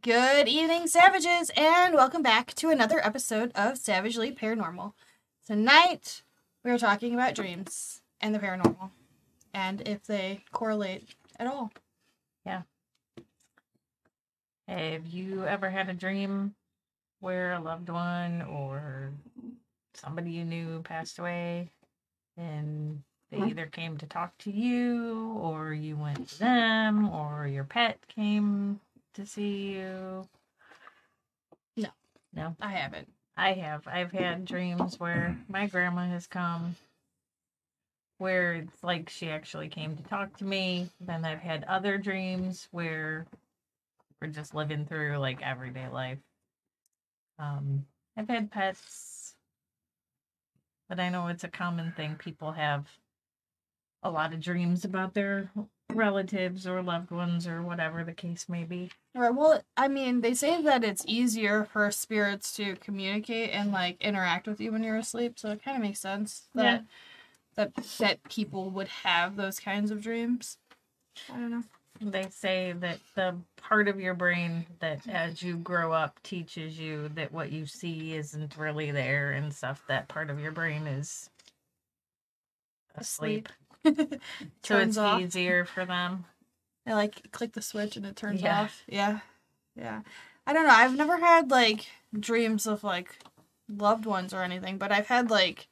Good evening, savages, and welcome back to another episode of Savagely Paranormal. Tonight, we are talking about dreams and the paranormal, and if they correlate at all. Yeah. Have you ever had a dream where a loved one or somebody you knew passed away and they Mhm. either came to talk to you or you went to them or your pet came to see you? No. No. I haven't. I have. I've had dreams where my grandma has come, where it's like she actually came to talk to me. Then I've had other dreams where we're just living through like everyday life. Um, I've had pets, but I know it's a common thing. People have a lot of dreams about their relatives or loved ones or whatever the case may be. Right. Well, I mean, they say that it's easier for spirits to communicate and like interact with you when you're asleep, so it kind of makes sense that that that people would have those kinds of dreams. I don't know. They say that the part of your brain that as you grow up teaches you that what you see isn't really there and stuff, that part of your brain is asleep. So it's off. easier for them. I like click the switch and it turns Yeah. off. Yeah. Yeah. I don't know. I've never had like dreams of like loved ones or anything, but I've had like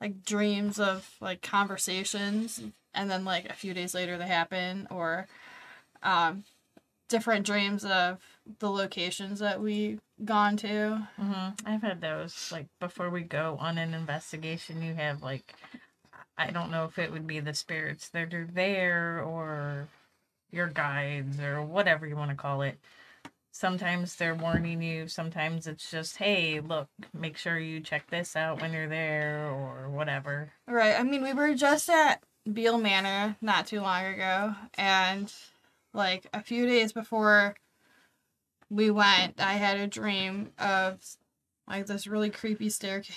like dreams of like conversations and then like a few days later they happen or um different dreams of the locations that we gone to. hmm I've had those. Like before we go on an investigation, you have like, I don't know if it would be the spirits that are there or your guides or whatever you want to call it. Sometimes they're warning you. Sometimes it's just, hey, look, make sure you check this out when you're there or whatever. Right. I mean, we were just at Beale Manor not too long ago, and like a few days before we went, I had a dream of like this really creepy staircase.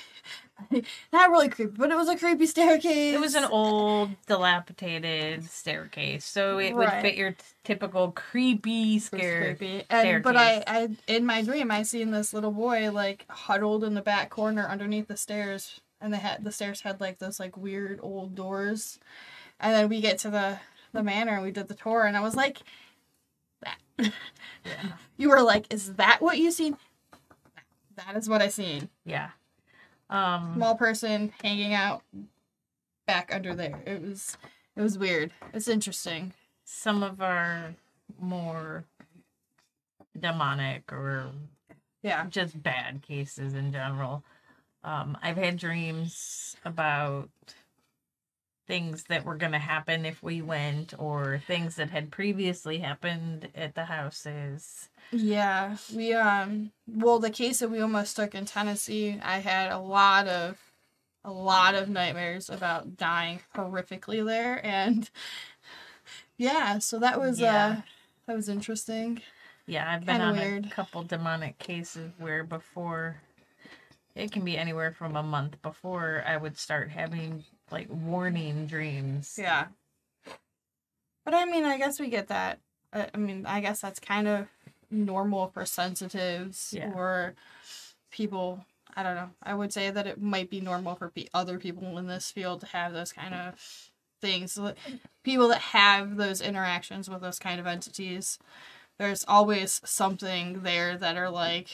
not really creepy, but it was a creepy staircase. It was an old, dilapidated staircase, so it would fit your t- typical creepy, scare. creepy. And but I. I in my dream I seen this little boy like huddled in the back corner underneath the stairs and they had the stairs had like those like weird old doors. And then we get to the the manor and we did the tour and I was like that Yeah. you were like, Is that what you seen? That is what I seen. Yeah. Um, Small person hanging out back under there. It was it was weird. It's interesting. some of our more demonic or Yeah. just bad cases in general. Um, I've had dreams about things that were going to happen if we went or things that had previously happened at the houses. Yeah, we um well the case that we almost took in Tennessee, I had a lot of a lot of nightmares about dying horrifically there and yeah, so that was uh that was interesting. Yeah, I've been Kinda on weird. a couple demonic cases where before it can be anywhere from a month before I would start having like warning dreams. Yeah. But I mean, I guess we get that. Uh, I mean, I guess that's kind of normal for sensitives Yeah. or people. I don't know. I would say that it might be normal for pe- other people in this field to have those kind of things. L- People that have those interactions with those kind of entities. There's always something there that are like,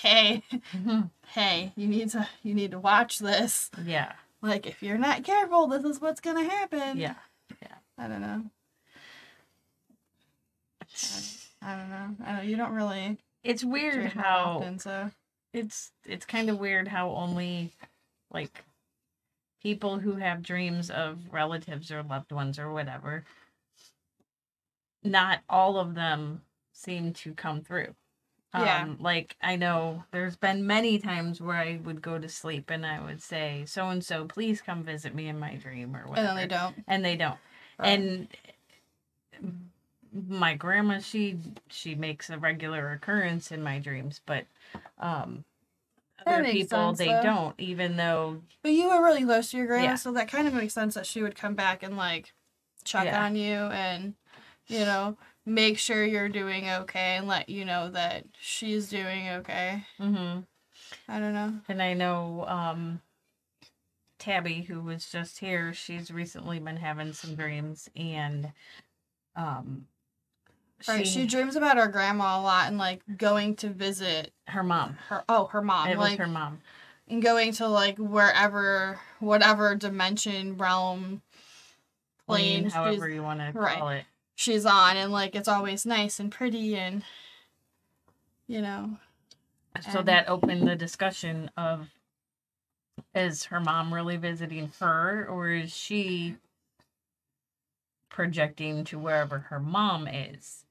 "Hey, Mhm. hey, you need to you need to watch this. Yeah. Like if you're not careful, this is what's going to happen." Yeah. Yeah. I don't know. I don't know. I don't. You don't really It's weird how often, so it's it's kind of weird how only like people who have dreams of relatives or loved ones or whatever not all of them seem to come through Yeah. um like i know there's been many times where i would go to sleep and i would say so and so please come visit me in my dream or whatever. and then they don't. and they don't Right. and my grandma she she makes a regular occurrence in my dreams but um other people sense, they though. don't even though But you were really close to your grandma, Yeah. so that kind of makes sense that she would come back and like check Yeah. on you and you know make sure you're doing okay and let you know that she's doing okay. Mm-hmm. I don't know. And I know um, Tabby, who was just here, she's recently been having some dreams, and um, Right, she dreams about her grandma a lot and like going to visit her mom. her. Oh, her mom. it like was her mom. and going to like wherever, whatever dimension, realm, Plane, plane, however you want to right. call it. She's on, and like it's always nice and pretty and you know. So And- that opened the discussion of is her mom really visiting her or is she projecting to wherever her mom is?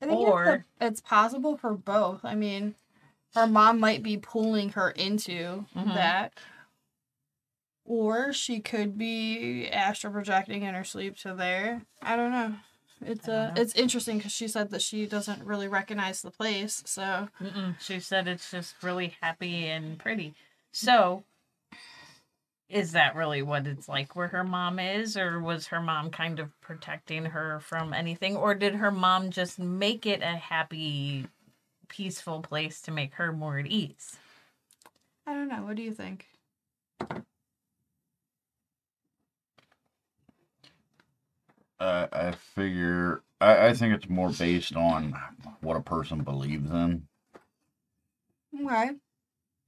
I think Or- it's, a- it's possible for both. I mean, her mom might be pulling her into Mhm. that, or she could be astral projecting in her sleep to there. I don't know. It's uh, know. it's interesting because she said that she doesn't really recognize the place. So Mm-mm. She said it's just really happy and pretty. So, is that really what it's like where her mom is, or was her mom kind of protecting her from anything, or did her mom just make it a happy, peaceful place to make her more at ease? I don't know. What do you think? Uh, I figure I, I think it's more based on what a person believes in. Okay.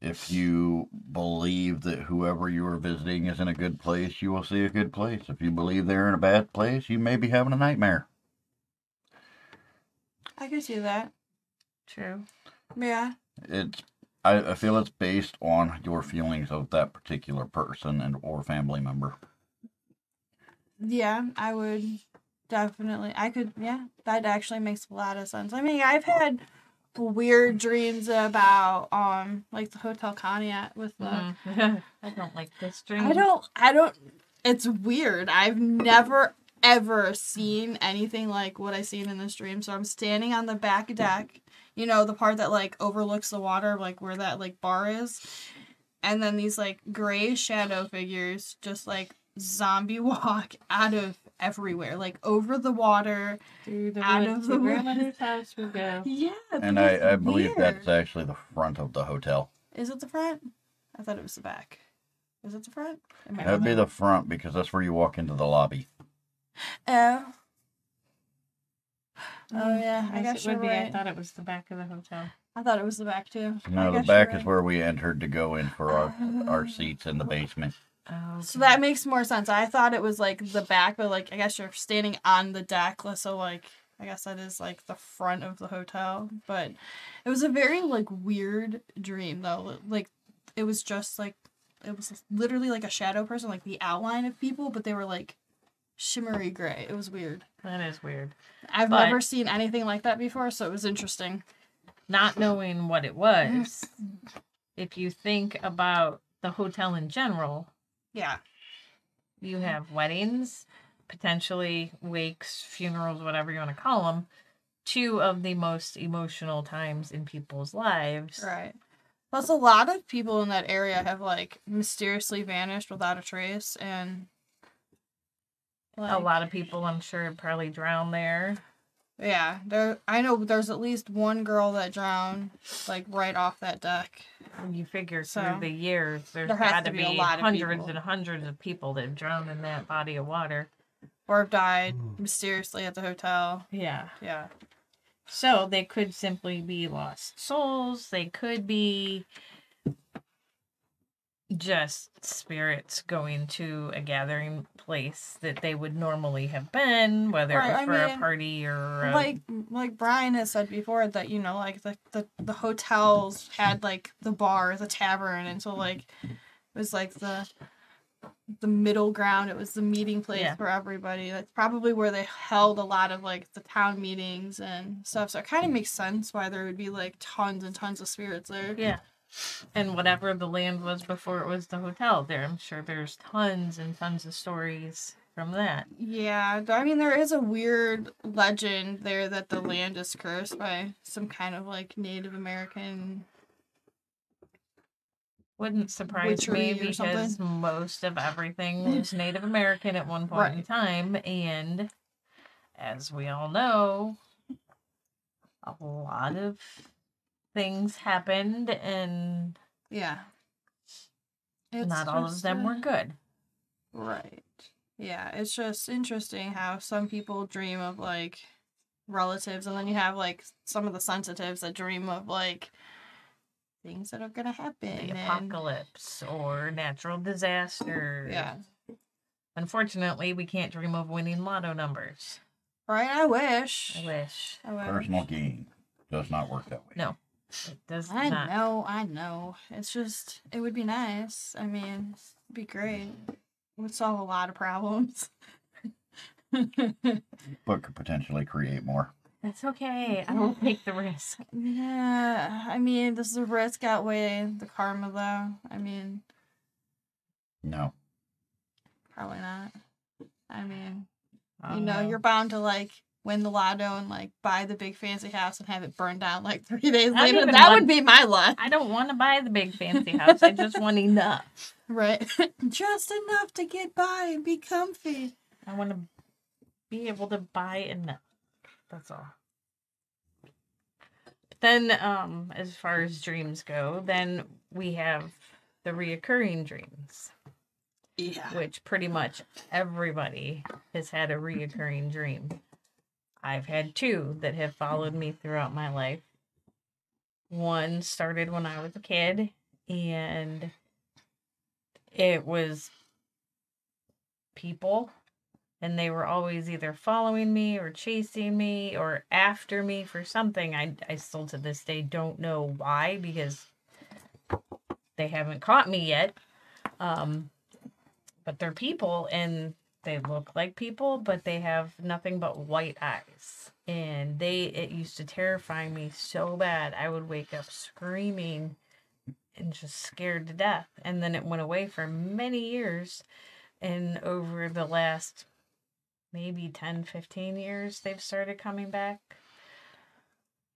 If you believe that whoever you are visiting is in a good place, you will see a good place. If you believe they're in a bad place, you may be having a nightmare. I could see that. True. Yeah. It's I, I feel it's based on your feelings of that particular person and or family member. Yeah, I would definitely. I could. Yeah, that actually makes a lot of sense. I mean, I've had weird dreams about um like the Hotel Conneaut with the. Mhm. I don't like this dream. I don't. I don't. It's weird. I've never ever seen anything like what I seen in this dream. So I'm standing on the back deck, you know, the part that like overlooks the water, like where that like bar is, and then these like gray shadow figures just like zombie walk out of everywhere, like over the water. Through the Out woods of the to grandmother's house we go. Yeah, And I, I believe that's actually the front of the hotel. Is it the front? I thought it was the back. Is it the front? That'd be the front because that's where you walk into the lobby. Oh. Oh Mm, yeah, I guess guess it you're would be. I thought it was the back of the hotel. I thought it was the back too. I No, the back you're is where we entered to go in for our our seats in the basement. Oh, So that makes more sense. I thought it was like the back, but like I guess you're standing on the deck, so like I guess that is like the front of the hotel. But it was a very like weird dream though. Like it was just like it was literally like a shadow person, like the outline of people, but they were like shimmery gray. It was weird. that is weird. I've But- never seen anything like that before, so it was interesting. Not knowing what it was, mm-hmm. if you think about the hotel in general, Yeah. you have weddings, potentially wakes, funerals, whatever you want to call them. Two of the most emotional times in people's lives. Right. Plus, a lot of people in that area have like mysteriously vanished without a trace, and a lot of people, I'm sure, probably drowned there. Yeah, there. I know there's at least one girl that drowned, like right off that deck. And you figure So, through the years, there's there has got to to be a be, lot hundreds people. and hundreds of people that have drowned in that body of water. or have died hmm. mysteriously at the hotel. Yeah. Yeah. So they could simply be lost souls. They could be just spirits going to a gathering place that they would normally have been, whether Right, it was I for a party or a, Like like Brian has said before that you know like the, the the hotels had like the bar, the tavern, and so like it was like the the middle ground. It was the meeting place Yeah. for everybody. That's probably where they held a lot of like the town meetings and stuff. So it kind of makes sense why there would be like tons and tons of spirits there. yeah. And whatever the land was before it was the hotel, there I'm sure there's tons and tons of stories from that. Yeah, I mean there is a weird legend there that the land is cursed by some kind of like Native American. Wouldn't surprise me because most of everything was Native American at one point in time, and as we all know, a lot of things happened and Yeah. not all of them uh, were good. Right. Yeah, it's just interesting how some people dream of like relatives, and then you have like some of the sensitives that dream of like things that are gonna happen. The and- apocalypse or natural disaster. Yeah. Unfortunately, we can't dream of winning lotto numbers. Right. I wish. I wish. I wish. Personal gain does not work that way. No. It does I not. know. I know. It's just it would be nice. I mean, it'd be great. It would solve a lot of problems. But could potentially create more. That's okay. I will mm-hmm. take the risk. Yeah, I mean, does the risk outweigh the karma, though? I mean, No. probably not. I mean, I you don't know, you're bound to like win the lotto and like buy the big fancy house and have it burned down like three days I later. That want- would be my luck, I don't want to buy the big fancy house. I just want enough. right? Just enough to get by and be comfy. I want to be able to buy enough. That's all. Then, um, as far as dreams go, then we have the reoccurring dreams, Yeah. which pretty much everybody has had a reoccurring dream. I've had two that have followed me throughout my life. One started when I was a kid, and it was people and they were always either following me or chasing me or after me for something. I I still to this day don't know why because they haven't caught me yet. Um but they're people and they look like people but they have nothing but white eyes. And they it used to terrify me so bad. I would wake up screaming and just scared to death. And then it went away for many years and over the last maybe 10 15 years they've started coming back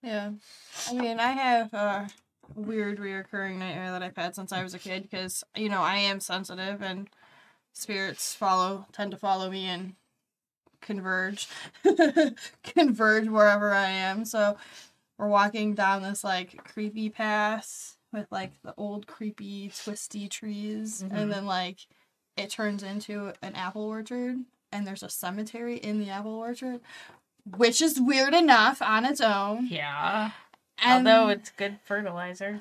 Yeah. I mean, I have a weird reoccurring nightmare that I've had since I was a kid because, you know, I am sensitive and spirits follow, tend to follow me and converge, converge wherever I am. So we're walking down this like creepy pass with like the old creepy twisty trees Mhm. and then like it turns into an apple orchard and there's a cemetery in the apple orchard which is weird enough on its own yeah and, although it's good fertilizer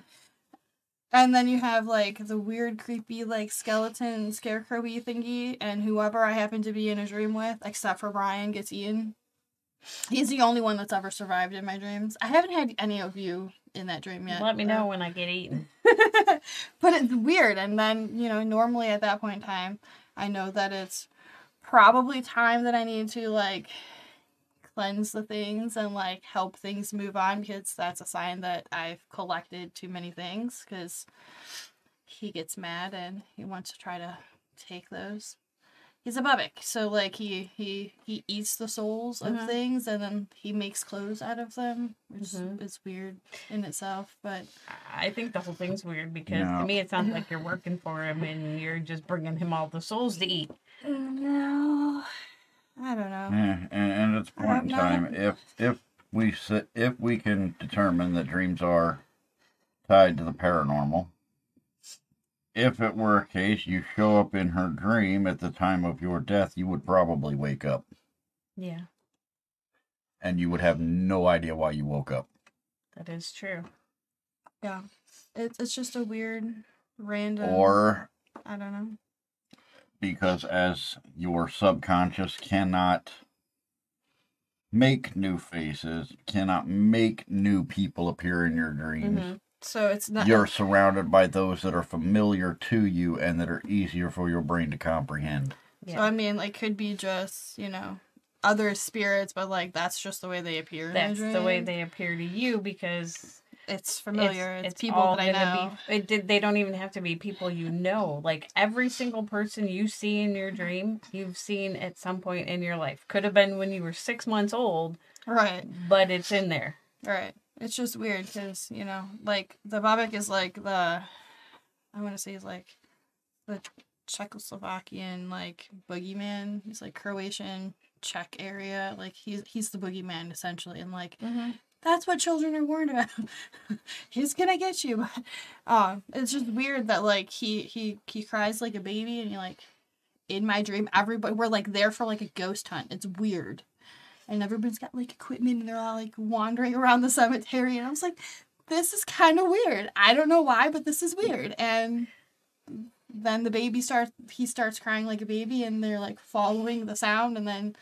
and then you have like the weird creepy like skeleton scarecrowy thingy and whoever i happen to be in a dream with except for brian gets eaten. He's the only one that's ever survived in my dreams. I haven't had any of you in that dream yet. Let me know when i get eaten. But it's weird and then you know normally at that point in time i know that it's probably time that i need to like cleanse the things and like help things move on because that's a sign that i've collected too many things because he gets mad and he wants to try to take those he's a bubak so like he he he eats the souls of Mhm. things and then he makes clothes out of them which Mhm. is weird in itself but i think the whole thing's weird because No. to me it sounds like you're working for him and you're just bringing him all the souls to eat No, I don't know. Yeah, and, and at this point in time, if if we if we can determine that dreams are tied to the paranormal, if it were a case you show up in her dream at the time of your death, you would probably wake up, yeah and you would have no idea why you woke up. that is true Yeah, it's it's just a weird, random. Or I don't know. Because as your subconscious cannot make new faces, cannot make new people appear in your dreams. Mhm. So it's not. You're surrounded by those that are familiar to you and that are easier for your brain to comprehend. So I mean, like, could be just you know, other spirits, but like that's just the way they appear. in my that's the way they appear to you because It's familiar. It's, people that I know. Be, it did. They don't even have to be people you know. Like every single person you see in your dream, you've seen at some point in your life. Could have been when you were six months old, Right. but it's in there. Right. It's just weird because you know, like the Bubak is like the, I want to say he's like, the Czechoslovakian like boogeyman. He's like Croatian Czech area. Like he's he's the boogeyman essentially, and like Mhm. That's what children are warned about. he's gonna get you. But, uh, it's just weird that like he he he cries like a baby, and you're like, in my dream, everybody we're like there for like a ghost hunt. It's weird. And everybody's got like equipment and they're all like wandering around the cemetery. And I was like, this is kind of weird. I don't know why, but this is weird. And then the baby starts he starts crying like a baby and they're like following the sound and then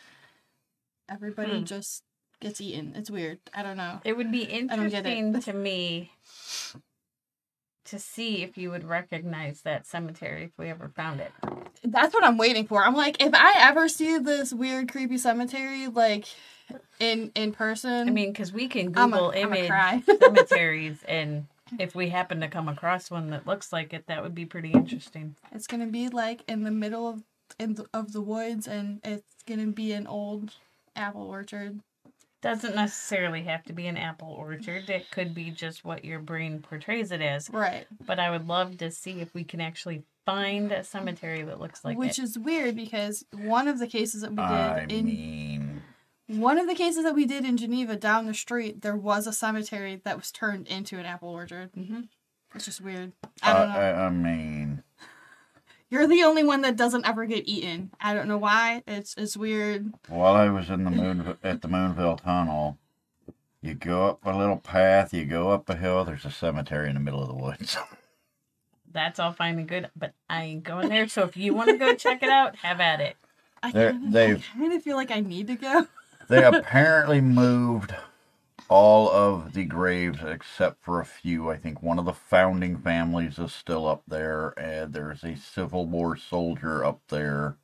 everybody Hmm. just gets eaten. It's weird. I don't know. It would be don't get it. interesting to me to see if you would recognize that cemetery if we ever found it. That's what I'm waiting for. I'm like, if I ever see this weird, creepy cemetery, like in in person, I mean, because we can Google I'm a image cemeteries, and if we happen to come across one that looks like it, that would be pretty interesting. it's gonna be like in the middle of in the, of the woods, and it's gonna be an old apple orchard. Doesn't necessarily have to be an apple orchard. It could be just what your brain portrays it as. Right. But I would love to see if we can actually find a cemetery that looks like Which it. is weird because one of the cases that we did I in mean, one of the cases that we did in Geneva down the street, there was a cemetery that was turned into an apple orchard. hmm It's just weird. I, I don't know. I, I mean, You're the only one that doesn't ever get eaten. I don't know why. It's it's weird. while I was in the moon at the Moonville Tunnel, you go up a little path, you go up a hill. There's a cemetery in the middle of the woods. That's all fine and good, but I ain't going there. So if you want to go check it out, have at it. I They're- kind of, they've- I kind of feel like I need to go. they apparently moved all of the graves except for a few. I think one of the founding families is still up there, and there's a Civil War soldier up there,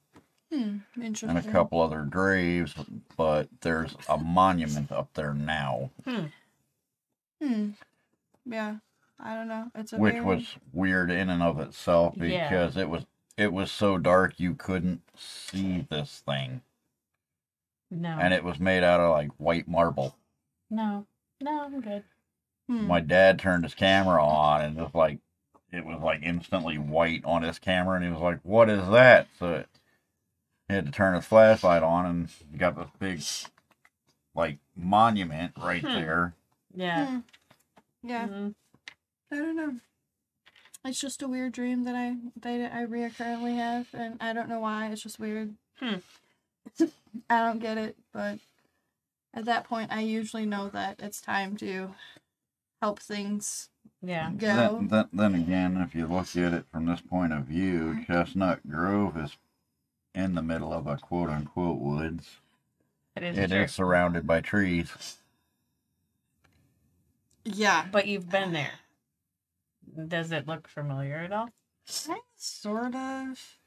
Hmm, interesting. and a couple other graves, but there's a monument up there now, Hmm. Yeah. I don't know. It's a which weird... was weird in and of itself Yeah. because it was it was so dark you couldn't see this thing, No. and it was made out of like white marble. No. No, I'm good. Hmm. my dad turned his camera on and just like it was like instantly white on his camera and he was like what is that so he had to turn his flashlight on and he got this big like monument right Hmm. there Yeah. Hmm. Yeah. Mhm. I don't know. It's just a weird dream that I that I recurrently have, and I don't know why. It's just weird. Hmm. I don't get it, but at that point, I usually know that it's time to help things Yeah. go. then, then, then again if you look at it from this point of view chestnut grove is in the middle of a quote unquote woods It is It true. is surrounded by trees Yeah, But you've been there. Does it look familiar at all? sort of.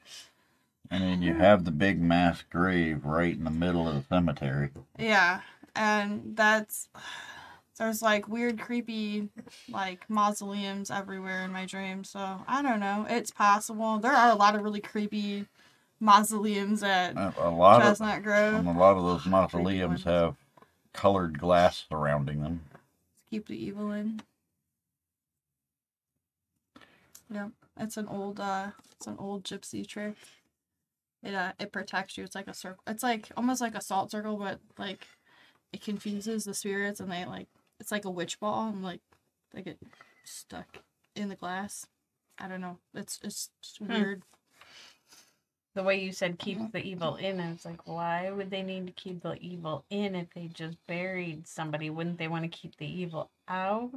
I mean, you have the big mass grave right in the middle of the cemetery. Yeah, and that's there's like weird, creepy, like mausoleums everywhere in my dreams. So I don't know. It's possible. There are a lot of really creepy mausoleums at A, a lot of Chestnut Grove. and a lot of those mausoleums have colored glass surrounding them. Keep the evil in. Yeah, it's an old uh, it's an old gypsy trick. It uh, it protects you. It's like a circle. It's like almost like a salt circle, but like it confuses the spirits, and they like it's like a witch ball, and like they get stuck in the glass. I don't know. It's it's just Hmm. weird. The way you said keep the evil in, I was like, why would they need to keep the evil in if they just buried somebody? Wouldn't they want to keep the evil out?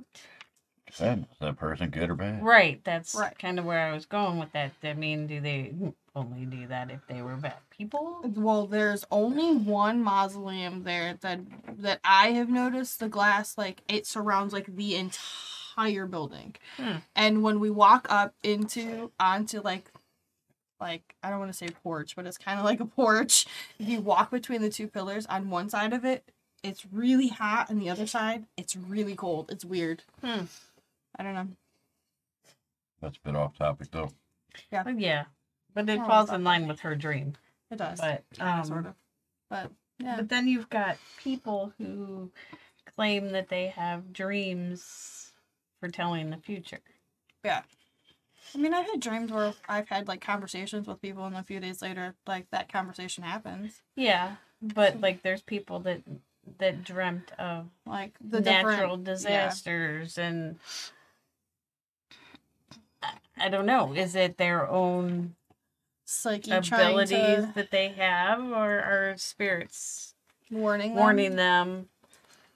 Then is that person good or bad? Right. That's Right. kind of where I was going with that. I mean, do they only do that if they were bad people? Well, there's only one mausoleum there that that I have noticed. The glass, like it surrounds like the entire building, Hmm. and when we walk up into onto like like I don't want to say porch, but it's kind of like a porch. If you walk between the two pillars, on one side of it, it's really hot, and the other side, it's really cold. It's weird. Hmm. I don't know. That's a bit off topic though. Well, yeah. But it Oh, falls in line with her dream. It does, But Kinda, um, sort of, but yeah. But then you've got people who claim that they have dreams for telling the future. Yeah. I mean, I've had dreams where I've had like conversations with people, and a few days later, like that conversation happens. Yeah. but like there's people that that dreamt of like the natural different- disasters and I, I don't know is it their own psyche abilities to that they have or are spirits warning them. warning them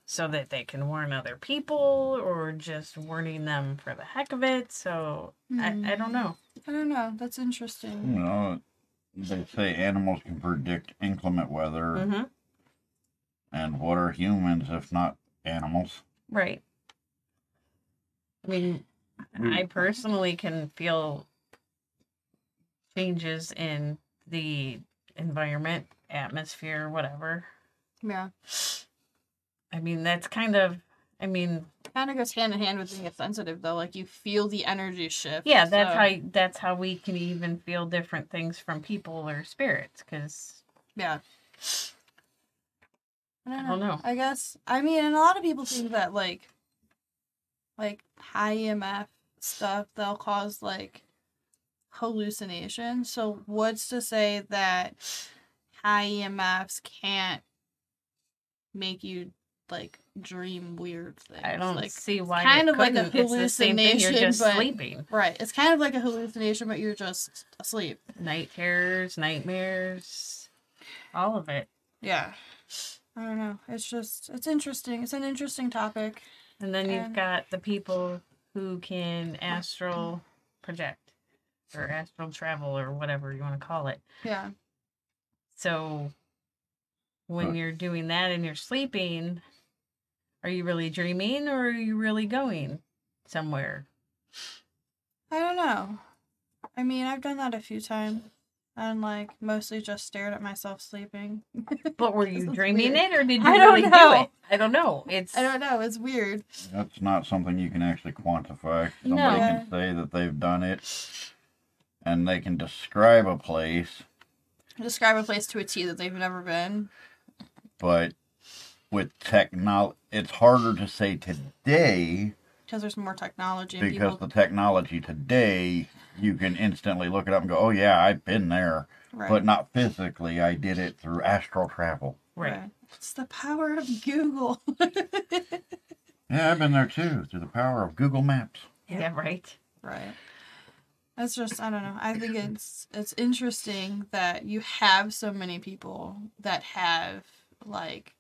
so that they can warn other people or just warning them for the heck of it so I, I don't know I don't know. That's You interesting. know, they say animals can predict inclement weather, mm-hmm. and what are humans if not animals? right i mean We- Mm. i personally can feel changes in the environment atmosphere whatever Yeah, i mean that's kind of i mean kind of goes hand in hand with being sensitive though. Like you feel the energy shift. yeah that's so- how that's how we can even feel different things from people or spirits because Yeah. I don't, I don't know. I guess I mean, and a lot of people think that like, like high EMF stuff they'll cause like hallucination. So what's to say that high EMFs can't make you like dream weird things? i don't like see why kind of like a couldn't. it's the same thing you're just but- sleeping right. It's kind of like a hallucination, but you're just asleep. night terrors nightmares all of it Yeah. I don't know. It's just it's interesting. It's an interesting topic. And then you've And- got the people who can astral project or astral travel or whatever you want to call it. Yeah. So when Huh. you're doing that and you're sleeping, are you really dreaming or are you really going somewhere? I don't know. I mean, I've done that a few times. And like mostly just stared at myself sleeping. But were you dreaming weird. it or did you I don't really know. do it? I don't know. It's I don't know. It's weird. That's not something you can actually quantify. Somebody No. can say that they've done it, and they can describe a place, Describe a place to a T that they've never been. but with technology, it's harder to say today Because there's more technology and because people. the technology today, you can instantly look it up and go, "Oh yeah, I've been there," Right. but not physically. I did it through astral travel. right. It's the power of Google. Yeah, I've been there too through the power of Google Maps. Yeah, right. Right. It's just I don't know. I think it's it's interesting that you have so many people that have like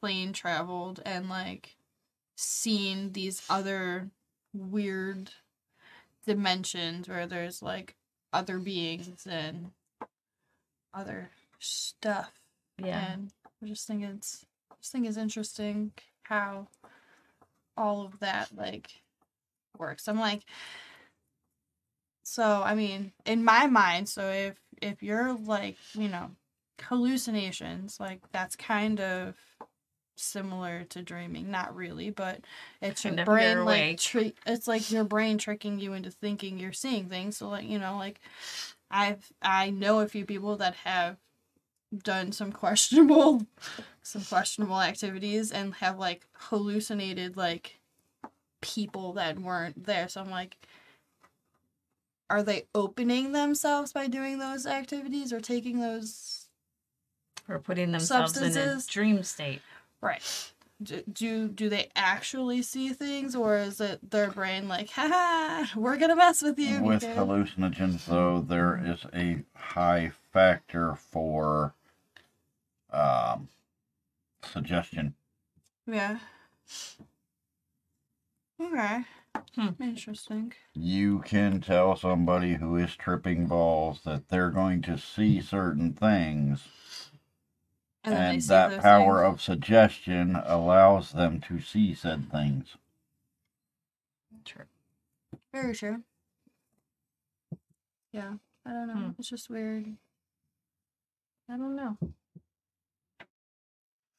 plane traveled and like seen these other weird dimensions where there's like other beings and other stuff. Yeah. And I just think it's I just think it's interesting how all of that like works. I'm like so I mean, in my mind, so if if you're like, you know, hallucinations, like that's kind of similar to dreaming. Not really, but it's your brain like tri- it's like your brain tricking you into thinking you're seeing things. So like, you know, like I've I know a few people that have done some questionable some questionable activities and have like hallucinated like people that weren't there. So I'm like are they opening themselves by doing those activities or taking those Or putting themselves in a dream state. Right. Do, do do they actually see things or is it their brain like haha we're gonna mess with you With because-" hallucinogens, though, there is a high factor for um, suggestion. yeah. Okay. Hmm. interesting. You can tell somebody who is tripping balls that they're going to see certain things, and, and that power things. of suggestion allows them to see said things. True. very true yeah i don't know Hmm. it's just weird I don't know.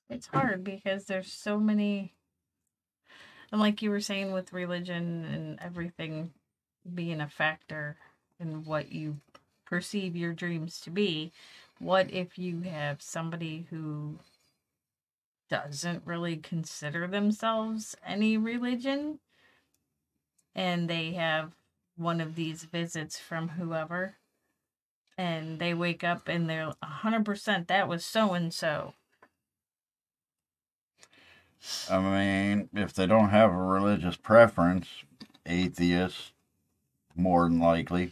It's hard because there's so many and like you were saying with religion and everything being a factor in what you perceive your dreams to be, what if you have somebody who doesn't really consider themselves any religion and they have one of these visits from whoever and they wake up and they're 100% that was so and so. I mean, if they don't have a religious preference, atheists, more than likely,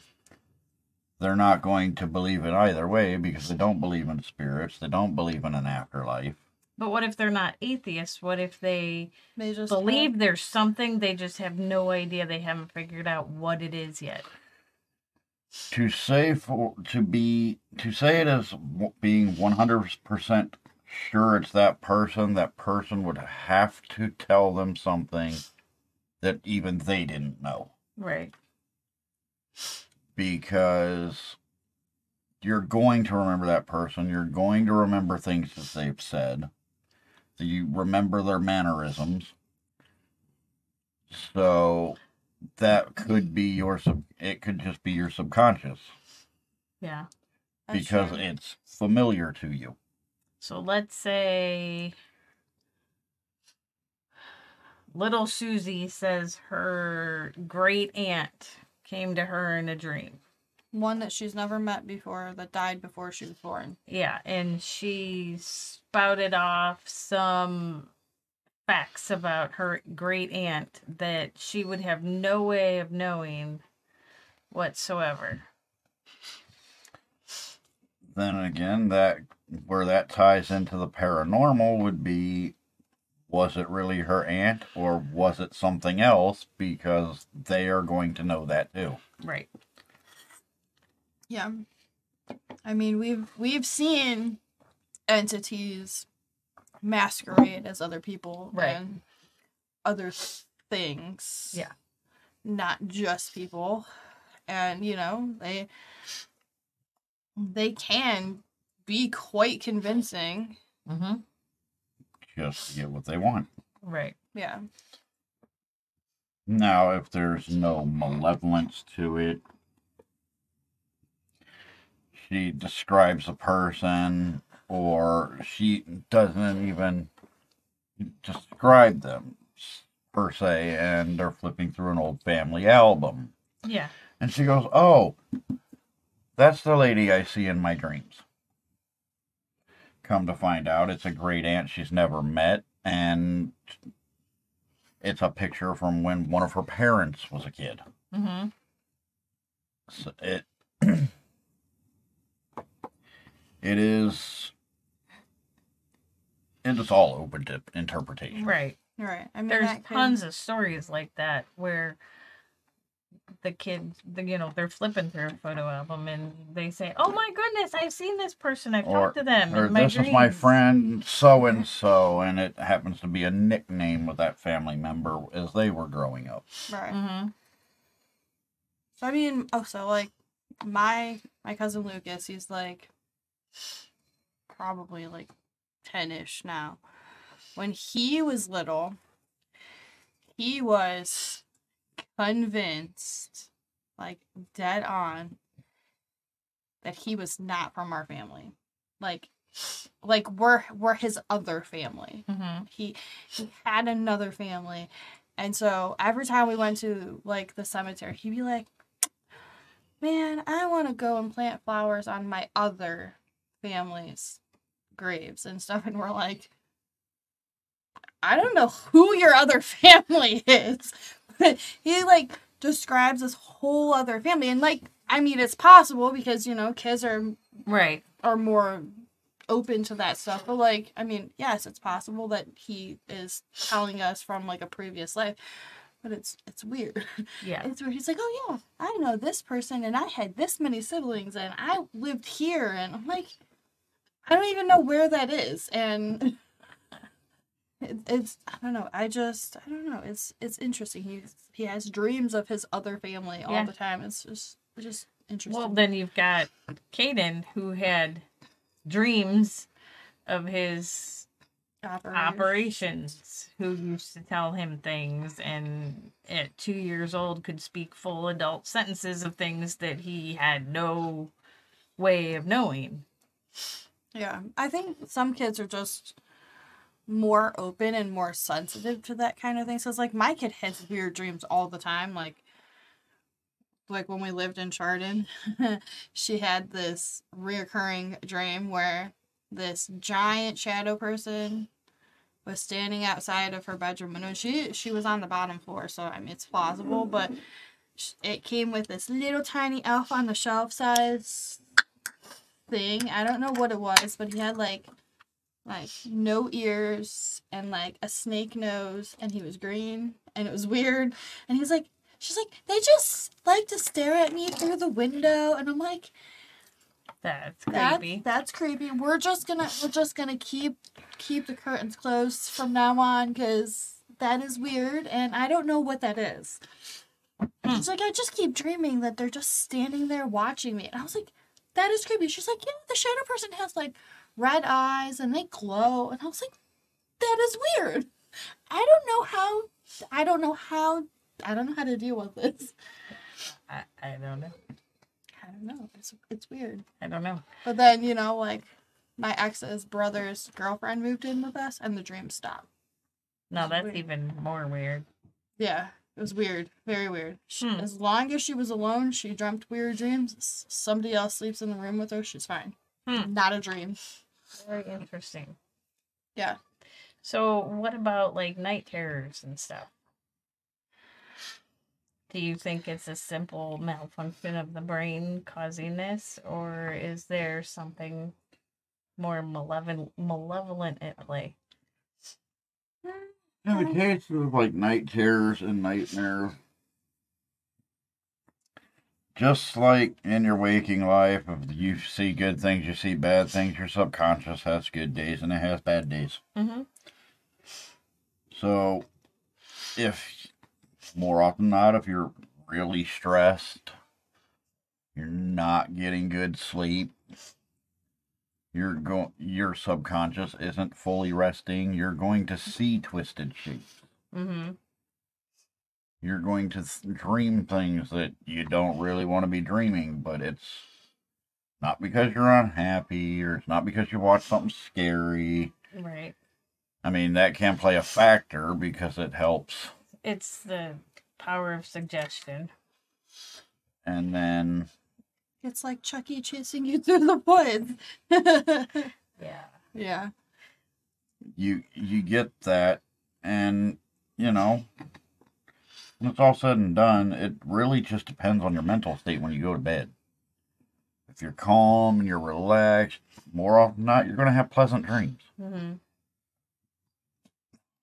they're not going to believe it either way because they don't believe in spirits. They don't believe in an afterlife. But what if they're not atheists? What if they They just believe there's something, they just have no idea, they haven't figured out what it is yet? To say for to be to say it as being one hundred percent sure it's that person, that person would have to tell them something that even they didn't know. Right. Because you're going to remember that person. You're going to remember things that they've said. So you remember their mannerisms. So that could be your sub. It could just be your subconscious Yeah. Because true. it's familiar to you. So let's say little Susie says her great aunt came to her in a dream. one that she's never met before that died before she was born. Yeah, and she spouted off some facts about her great aunt that she would have no way of knowing whatsoever. Then again, that where that ties into the paranormal would be was it really her aunt or was it something else because they are going to know that too. Right. Yeah. I mean, we've we've seen entities masquerade as other people Right. and other things. Yeah. Not just people. And you know, they they can be quite convincing. Mm-hmm. Just to get what they want. Right. Yeah. Now, if there's no malevolence to it, she describes a person or she doesn't even describe them per se, and they're flipping through an old family album. Yeah. And she goes, Oh, that's the lady I see in my dreams. Come to find out, it's a great aunt she's never met, and it's a picture from when one of her parents was a kid. Mm-hmm. So it it is it is all open to interpretation. Right. Right. I mean, There's that could- tons of stories like that where the kids, the, you know, they're flipping through a photo album and they say, "Oh my goodness, I've seen this person. I've Or- talked to them Or in my this is my friend so and so, and it happens to be a nickname with that family member as they were growing up. Right. Mm-hmm. So I mean, oh, so like my my cousin Lucas, he's like probably like ten ish now. When he was little, he was convinced, like dead on, that he was not from our family. Like, like we're we're his other family Mm-hmm. he he had another family and so every time we went to like the cemetery he'd be like man i want to go and plant flowers on my other family's graves and stuff and we're like i don't know who your other family is he like describes this whole other family and like i mean it's possible because you know kids are Right. are more open to that stuff. But like, I mean, yes, it's possible that he is telling us from like a previous life. But it's it's weird. Yeah. It's where he's like, Oh yeah, I know this person and I had this many siblings and I lived here and I'm like I don't even know where that is and it, it's I don't know. I just I don't know. It's it's interesting. He's he has dreams of his other family all Yeah. the time. It's just it's just interesting. Well, then you've got Caden who had dreams of his Operation. operations who used to tell him things and at two years old could speak full adult sentences of things that he had no way of knowing Yeah, I think some kids are just more open and more sensitive to that kind of thing. So it's like my kid has weird dreams all the time. Like, like when we lived in Chardon, she had this reoccurring dream where this giant shadow person was standing outside of her bedroom window. She she was on the bottom floor, so I mean it's plausible, but it came with this little tiny elf on the shelf size thing. I don't know what it was, but he had like like no ears and like a snake nose and he was green and it was weird and he's like she's like they just like to stare at me through the window and I'm like That's creepy. that's creepy. We're just gonna we're just gonna keep keep the curtains closed from now on because that is weird and I don't know what that is. And she's like, I just keep dreaming that they're just standing there watching me. And I was like, that is creepy. She's like, yeah, the shadow person has like red eyes and they glow. And I was like, that is weird. I don't know how. I don't know how. I don't know how to deal with this. I, I don't know. I don't know. It's it's weird. I don't know. But then, you know, like my ex's brother's girlfriend moved in with us and the dream stopped. No, that's weird. even more weird. Yeah, it was weird. Very weird. She, Hmm. As long as she was alone, she dreamt weird dreams. Somebody else sleeps in the room with her, she's fine. Hmm. Not a dream. Very interesting. Yeah. So, what about like night terrors and stuff? Do you think it's a simple malfunction of the brain causing this, or is there something more malevolent, malevolent at play? In the case of like night terrors and nightmares, just like in your waking life, if you see good things, you see bad things, your subconscious has good days and it has bad days. Mm-hmm. So, if more often than not, if you're really stressed, you're not getting good sleep, you're going, your subconscious isn't fully resting, you're going to see twisted shapes. Mm-hmm. You're going to dream things that you don't really want to be dreaming, but it's not because you're unhappy or it's not because you watch something scary. Right. I mean, that can play a factor because it helps. It's the power of suggestion. And then It's like Chucky chasing you through the woods. Yeah. yeah. you you get that and you know when it's all said and done it really just depends on your mental state when you go to bed if you're calm and you're relaxed more often than not you're going to have pleasant dreams Mm-hmm.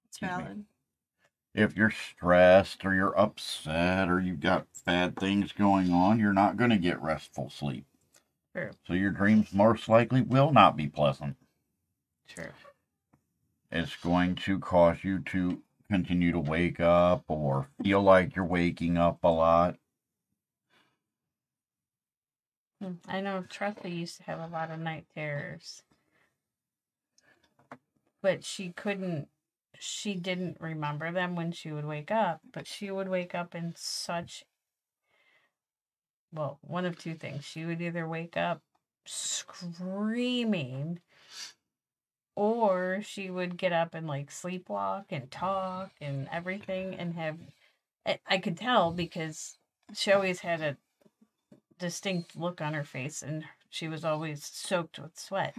It's valid. if you're stressed or you're upset or you've got bad things going on you're not going to get restful sleep True. so your dreams most likely will not be pleasant True. it's going to cause you to continue to wake up or feel like you're waking up a lot. Hmm. I know Tressa used to have a lot of night terrors. But she couldn't she didn't remember them when she would wake up, but she would wake up in such well, one of two things. She would either wake up screaming or she would get up and like sleepwalk and talk and everything and have I, I could tell because she always had a distinct look on her face and she was always soaked with sweat.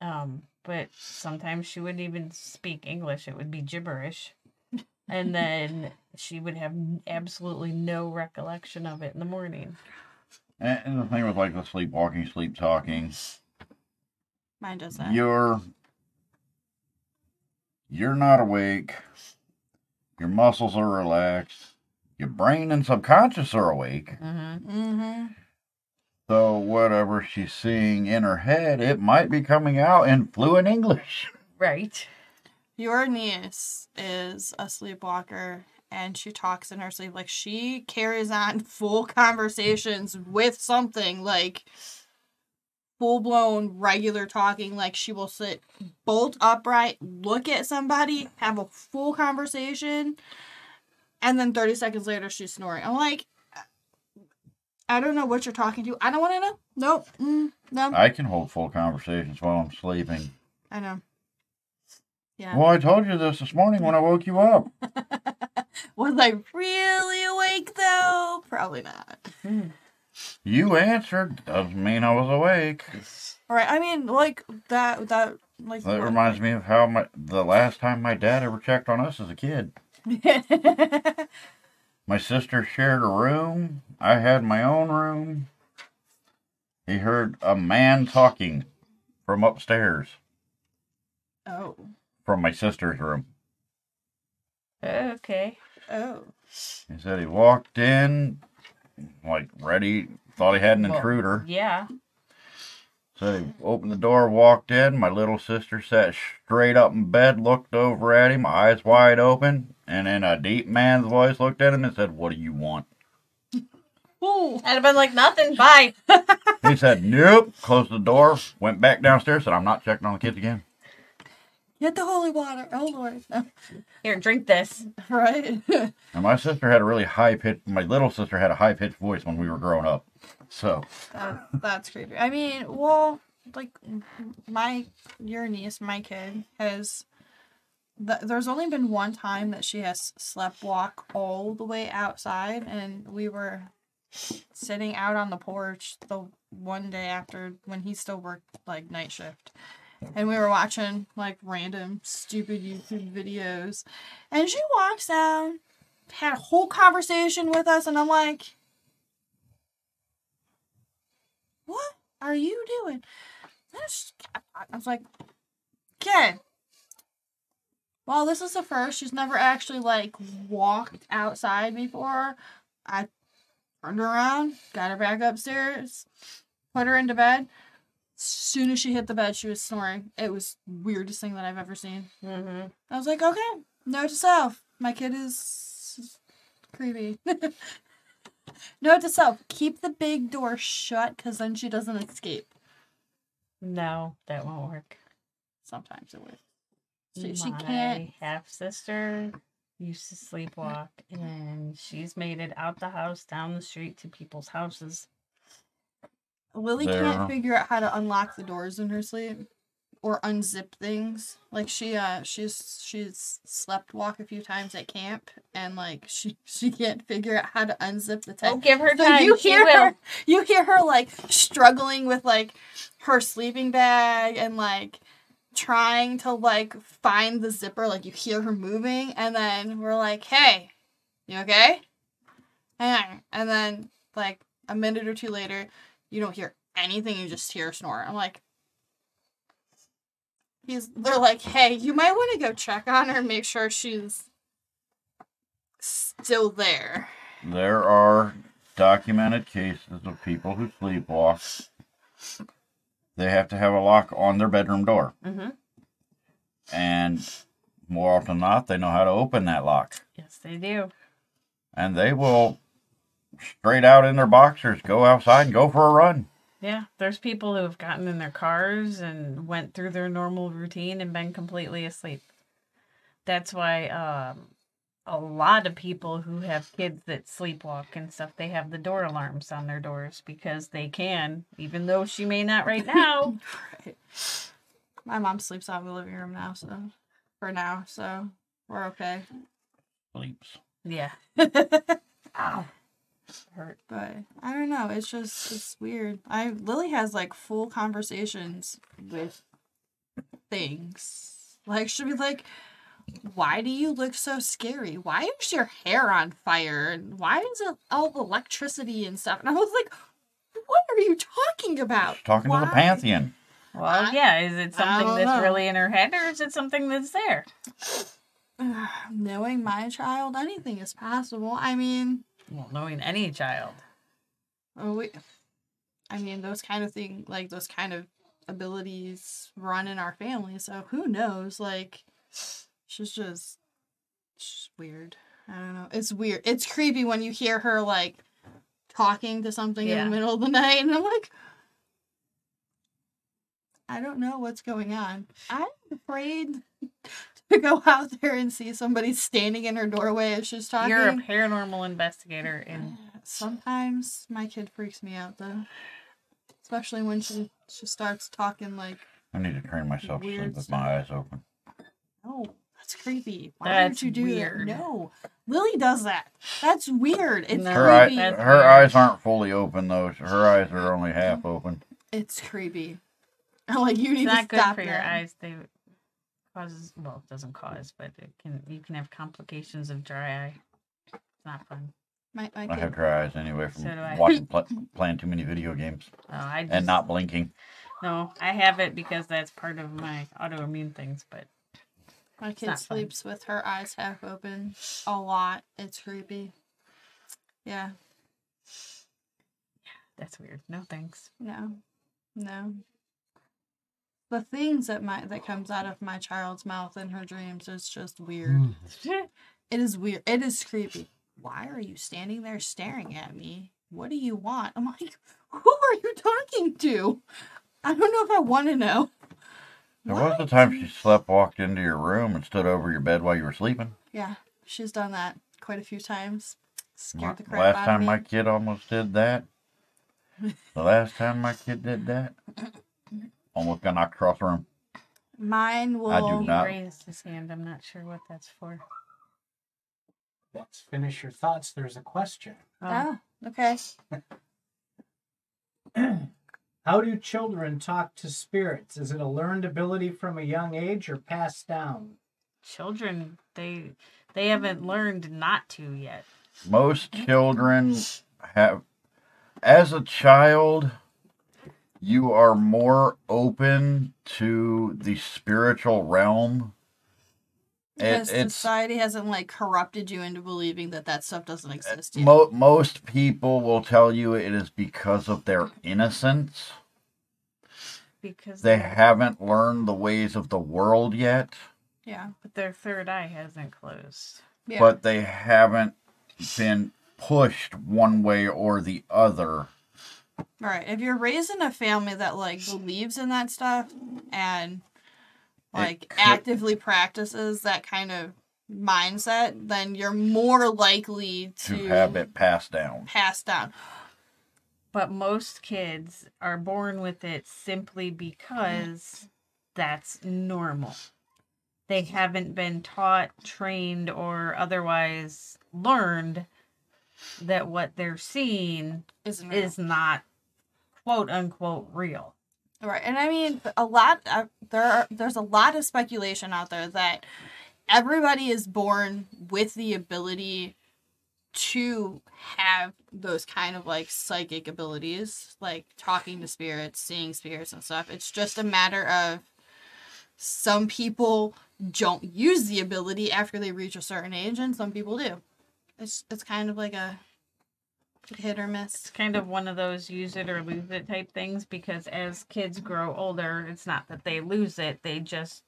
Um, but sometimes she wouldn't even speak English, it would be gibberish. And then she would have absolutely no recollection of it in the morning. And, and the thing with like the sleepwalking, sleep talking, Mine does that. you're you're not awake. Your muscles are relaxed. Your brain and subconscious are awake. Mm-hmm. Mm-hmm. So whatever she's seeing in her head, it might be coming out in fluent English. Right. Your niece is a sleepwalker and she talks in her sleep. Like she carries on full conversations with something like full blown regular talking. Like she will sit bolt upright, look at somebody, have a full conversation, and then 30 seconds later she's snoring. I'm like, I don't know what you're talking to. I don't want to know. Nope. Mm, no. I can hold full conversations while I'm sleeping. I know. Yeah. Well, I told you this this morning when I woke you up. Was I really awake though? Probably not. You answered. Doesn't mean I was awake. All right. I mean, like that that Like That reminds me of how my the last time my dad ever checked on us as a kid. My sister shared a room. I had my own room. He heard a man talking from upstairs oh. from my sister's room. Okay. Oh. He said he walked in, like ready, thought he had an Well, intruder. Yeah. So he opened the door, walked in. My little sister sat straight up in bed, looked over at him, eyes wide open, and in a deep man's voice looked at him and said, What do you want? Ooh. I'd have been like, nothing, bye. He said, Nope. Closed the door, went back downstairs, said, I'm not checking on the kids again. Get the holy water. Oh Lord. Here, drink this. right? And my sister had a really high pitched, my little sister had a high pitched voice when we were growing up. So, that, that's creepy. I mean, well, like my your niece, my kid has. th- There's only been one time that she has slept walk all the way outside, and we were sitting out on the porch the one day after when he still worked like night shift, and we were watching like random stupid YouTube videos, and she walks down, had a whole conversation with us, and I'm like, what are you doing? That's- I was like, okay. Well, this is the first. She's never actually like walked outside before. I turned her around, got her back upstairs, put her into bed. As soon as she hit the bed, she was snoring. It was weirdest thing that I've ever seen. Mm-hmm. I was like, okay, note to self. My kid is creepy. note to self: keep the big door shut, because then she doesn't escape. No, that won't work. Sometimes it would. She, she My can't. half sister used to sleepwalk, and she's made it out the house, down the street to people's houses. Lily There. can't figure out how to unlock the doors in her sleep or unzip things. Like she uh she's she's slept walk a few times at camp and like she she can't figure out how to unzip the Oh, tent. give her So time. you she hear will. her you hear her like struggling with like her sleeping bag and like trying to like find the zipper like you hear her moving and then we're like hey you okay hang on and then like a minute or two later you don't hear anything you just hear a snore i'm like he's they're like hey you might want to go check on her and make sure she's still there there are documented cases of people who sleepwalk. They have to have a lock on their bedroom door. Mm-hmm. And more often than not, they know how to open that lock. Yes, they do. And they will, straight out in their boxers, go outside and go for a run. Yeah, there's people who have gotten in their cars and went through their normal routine and been completely asleep. That's why um, a lot of people who have kids that sleepwalk and stuff, they have the door alarms on their doors because they can, even though she may not right now. Right. My mom sleeps out in the living room now, so for now, so we're okay. Sleeps. yeah. Ow. Hurt. But I don't know. It's just it's weird. I Lily has like full conversations with things. Like she'll be like, "Why do you look so scary? Why is your hair on fire? And why is it all electricity and stuff?" And I was like, "What are you talking about? She's talking to the pantheon. Well, yeah. Is it something that's know. really in her head or is it something that's there? Knowing my child, anything is possible. I mean, Well, knowing any child. Oh, we, I mean, those kind of thing, like those kind of abilities run in our family. So who knows? Like, she's just, she's weird. I don't know. It's weird. It's creepy when you hear her like talking to something in the middle of the night, and I'm like, I don't know what's going on. I'm afraid to go out there and see somebody standing in her doorway as she's talking. You're a paranormal investigator and Sometimes my kid freaks me out though. Especially when she she starts talking like, I need to train myself to Weird sleep with my eyes open. "Oh, that's creepy. Why That's don't you do weird. that?" No, Lily does that. That's weird. It's No, Her, eye, creepy. That's her weird. eyes aren't fully open though. Her eyes are only half open. It's creepy. I'm like, you need It's to not good stop for your eyes. They causes well, it doesn't cause, but it can you can have complications of dry eye. It's not fun. My, my I kid- have dry eyes anyway from So watching pl- playing too many video games Oh, I just, and not blinking. No, I have it because that's part of my autoimmune things. But My kid not fun. sleeps with her eyes half open a lot. It's creepy. Yeah. Yeah. that's weird. No thanks. No. No. The things that my that comes out of my child's mouth in her dreams is just weird. Mm. It is weird. It is creepy. Why are you standing there staring at me? What do you want? I'm like, who are you talking to? I don't know if I want to know. There was the time she slept, walked into your room, and stood over your bed while you were sleeping. Yeah, she's done that quite a few times. Scared My- the crap last out time of me. my kid almost did that. the last time my kid did that, almost got knocked across the room. Mine will. I do He not- raised his hand. I'm not sure what that's for. Let's finish your thoughts. There's a question. Oh, oh okay. How do children talk to spirits? Is it a learned ability from a young age or passed down? children they they haven't learned not to yet. Most children have, as a child, you are more open to the spiritual realm. It, Because it's society hasn't like corrupted you into believing that that stuff doesn't uh, exist yet. mo- most people will tell you it is because of their mm-hmm. innocence. Because They haven't learned the ways of the world yet, yeah. but their third eye hasn't closed. Yeah. but they haven't been pushed one way or the other. Right. If you're raised in a family that like believes in that stuff and like could- actively practices that kind of mindset, then you're more likely to, to have it passed down. Passed down. But most kids are born with it simply because that's normal. They haven't been taught, trained, or otherwise learned that what they're seeing Isn't is not quote unquote real. Right, and I mean, a lot. Uh, there are there's a lot of speculation out there that everybody is born with the ability to have those kind of like psychic abilities, like talking to spirits, seeing spirits and stuff. It's just a matter of some people don't use the ability after they reach a certain age, and some people do. It's it's kind of like a hit or miss. It's kind of one of those use it or lose it type things because as kids grow older, it's not that they lose it, they just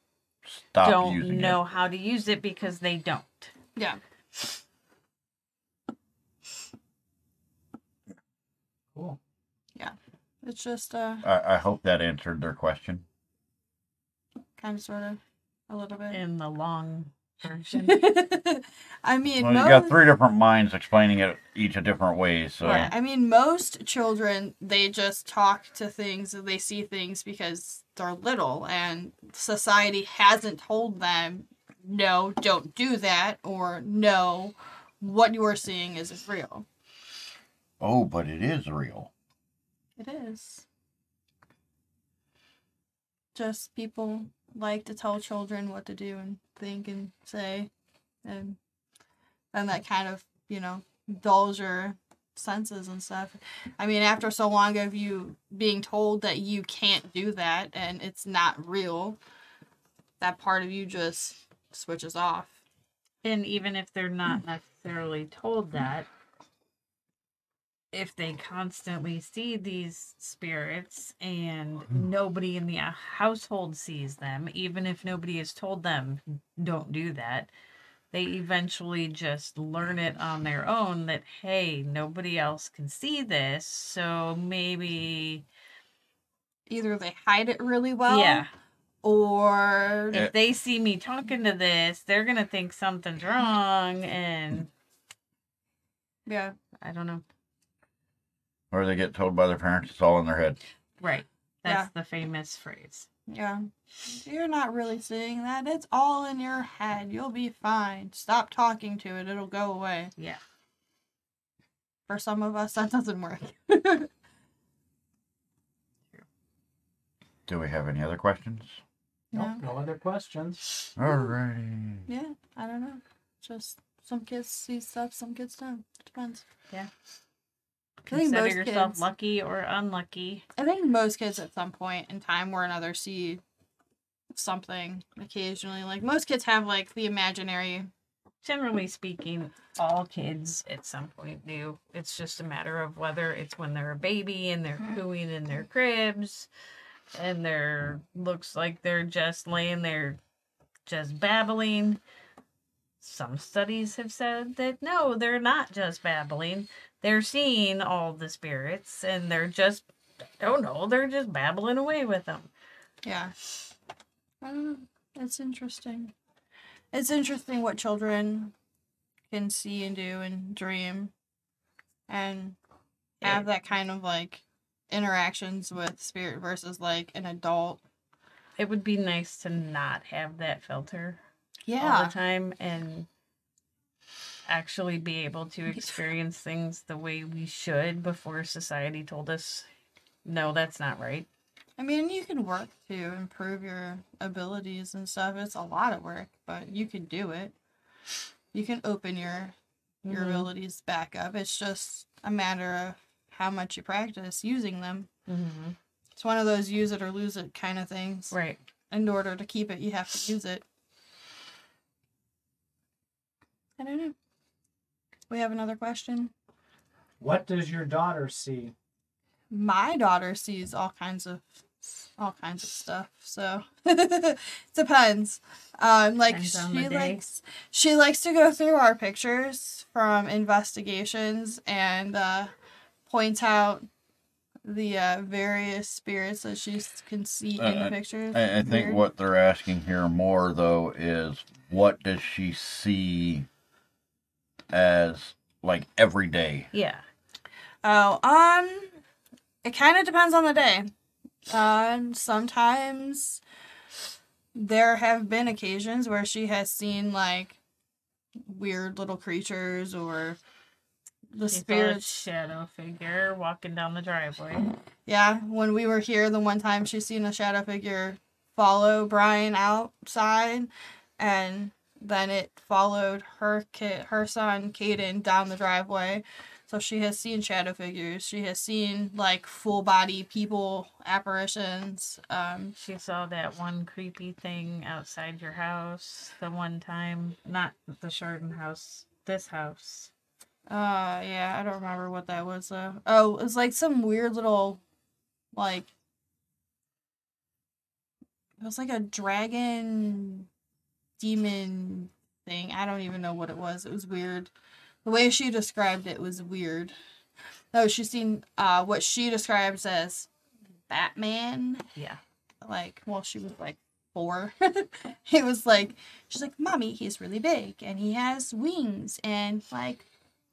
Stop don't using know it. how to use it because they don't. Yeah. Cool. Yeah. It's just uh I, I hope that answered their question. kind of sort of a little bit. In the long version. I mean, Well, you most, got three different minds explaining it each a different way. So right, I mean, most children they just talk to things, they see things because they're little, and society hasn't told them, no, don't do that, or no, what you are seeing isn't real. oh, but it is real. It is. Just people like to tell children what to do and think and say, and then that kind of you know dulls your senses and stuff. I mean, after so long of you being told that you can't do that and it's not real, that part of you just switches off. and even if they're not hmm. necessarily told that, if they constantly see these spirits and nobody in the uh, household sees them, even if nobody has told them, don't do that, they eventually just learn it on their own that, hey, nobody else can see this. So maybe, Either they hide it really well, yeah, or if they see me talking to this, they're going to think something's wrong. And yeah, I don't know. Or they get told by their parents it's all in their head. Right. That's the famous phrase. Yeah. You're not really seeing that. It's all in your head. You'll be fine. Stop talking to it. It'll go away. Yeah. For some of us, that doesn't work. Do we have any other questions? No. Nope, no other questions. Alrighty. Yeah, I don't know. Just some kids see stuff, some kids don't. It depends. Yeah. Consider most yourself kids- lucky or unlucky. I think most kids at some point in time or another see something occasionally. Like most kids have like the imaginary. Generally speaking, all kids at some point do. It's just a matter of whether it's when they're a baby and they're mm-hmm. cooing in their cribs and they're looks like they're just laying there just babbling. Some studies have said that no, they're not just babbling. They're seeing all the spirits and they're just I don't know, they're just babbling away with them. Yeah. I don't know. It's interesting. It's interesting what children can see and do and dream and have that kind of like interactions with spirit versus like an adult. It would be nice to not have that filter Yeah. all the time and actually be able to experience things the way we should before society told us no that's not right I mean, you can work to improve your abilities and stuff. It's a lot of work, but you can do it. You can open your your Mhm. abilities back up. It's just a matter of how much you practice using them. mm-hmm. It's one of those use it or lose it kind of things. right In order to keep it, you have to use it. I don't know. We have another question. What does your daughter see? my daughter sees all kinds of all kinds of stuff so it depends um like Depends she the day. likes she likes to go through our pictures from investigations and uh point out the uh various spirits that she can see in the Uh, pictures I, I think Weird. what they're asking here more though is what does she see as like every day? yeah Oh, um, it kind of depends on the day. Um, sometimes there have been occasions where she has seen like weird little creatures or the She saw shadow figure walking down the driveway Yeah, when we were here the one time, she seen a shadow figure follow Brian outside, and then it followed her kid, her son, Caden, down the driveway. So she has seen shadow figures. She has seen like full body people apparitions. Um, she saw that one creepy thing outside your house the one time not the Chardon house this house uh, yeah, I don't remember what that was though. Oh, it was like some weird little, like, it was like a dragon demon thing. I don't even know what it was. It was weird. The way she described it was weird. No, she's seen uh what she describes as Batman. yeah Like, well, she was like four. it was like she's like, Mommy, he's really big and he has wings and like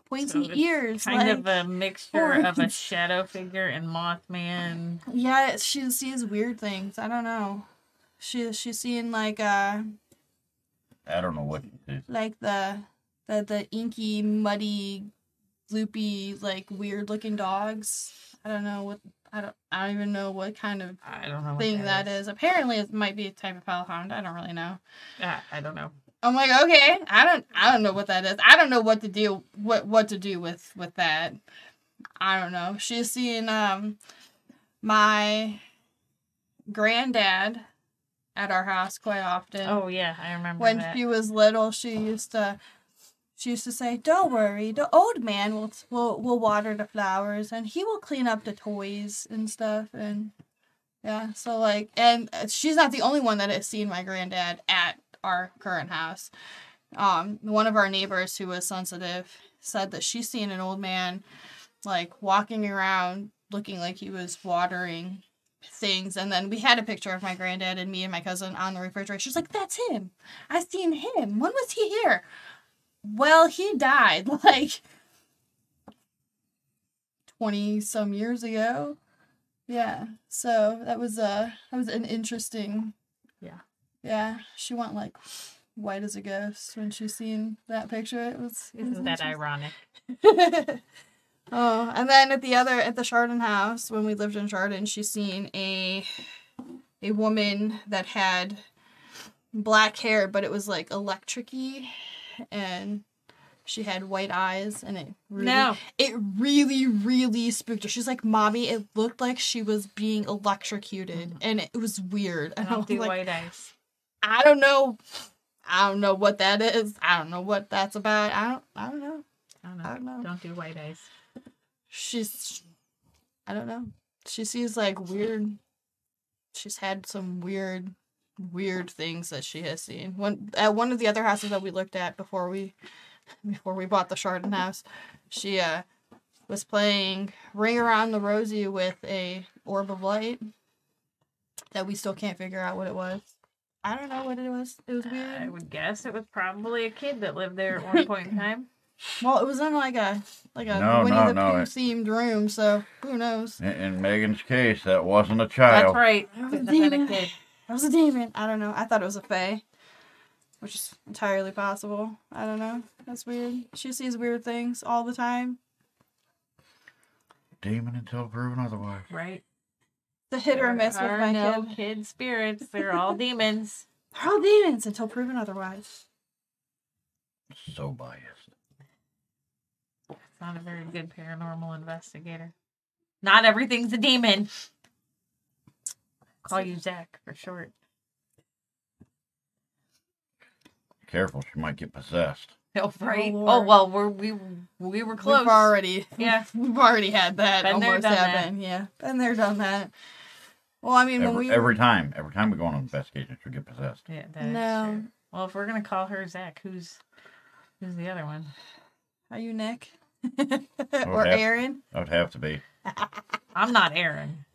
pointy So ears. kind like, of a mixture of a shadow figure and mothman Yeah, she sees weird things. I don't know. She she's seeing like uh I don't know what it is. like the the the inky, muddy, loopy, like weird looking dogs. I don't know what I don't I don't even know what kind of i don't know what thing that is. Apparently it might be a type of hellhound. I don't really know. Yeah, i don't know I'm like, okay, I don't I don't know what that is. I don't know what to do what what to do with with that. I don't know. She's seeing um my granddad at our house quite often. oh yeah i remember when that she was little, she used to she used to say, "Don't worry, the old man will will will water the flowers and he will clean up the toys and stuff." And yeah, so like, and uh, she's not the only one that has seen my granddad at our current house. Um, one of our neighbors who was sensitive said that she's seen an old man like walking around looking like he was watering things and then we had a picture of my granddad and me and my cousin on the refrigerator. She's like that's him. I seen him. When was he here? Well he died like 20 some years ago. Yeah so that was uh that was an interesting Yeah. yeah she went like white as a ghost when she seen that picture. It was it was isn't that ironic oh, and then at the other at the Chardon house when we lived in Chardon, she's seen a a woman that had black hair, but it was like electricy, and she had white eyes, and it really, No. it really, really spooked her. She's like, "Mommy, it looked like she was being electrocuted, mm-hmm. and it was weird." And I Don't do like, white eyes. I don't know. I don't know what that is. I don't know what that's about. I don't. I don't know. I don't know. I don't know. Don't do white eyes. She's. I don't know. She sees like weird. She's had some weird, weird things that she has seen. One at one of the other houses that we looked at before we, before we bought the Chardon house, she uh was playing Ring Around the Rosie with a orb of light. That we still can't figure out what it was. I don't know what it was. It was weird. I would guess it was probably a kid that lived there at one point in time. Well, it was in like a like a No, Winnie no, the no, Pooh it- themed room, so who knows? In, in Megan's case, that wasn't a child. That's child. right. It was a have been a demon. kid. That was a demon. I don't know. I thought it was a fae, which is entirely possible. I don't know. That's weird. She sees weird things all the time. Demon until proven otherwise. Right. The hit or There miss with are my no kid. kid spirits. They're all demons. They're all demons until proven otherwise. So biased. It's not a very good paranormal investigator. Not everything's a demon. Call you Zak for short. Careful, she might get possessed. Oh, oh, right. Oh, Lord. well, we're, we we were close. We've already, Yeah. we've already had that Been there, almost done that. Yeah, been there, done that. Well, I mean, when Every, we every time, every time we go on an investigation, she'll get possessed. Yeah, that is No. true. Well, if we're gonna call her Zak, who's who's the other one? are you Nick Oh, or yeah. Aaron? I would have to be. I'm not Aaron.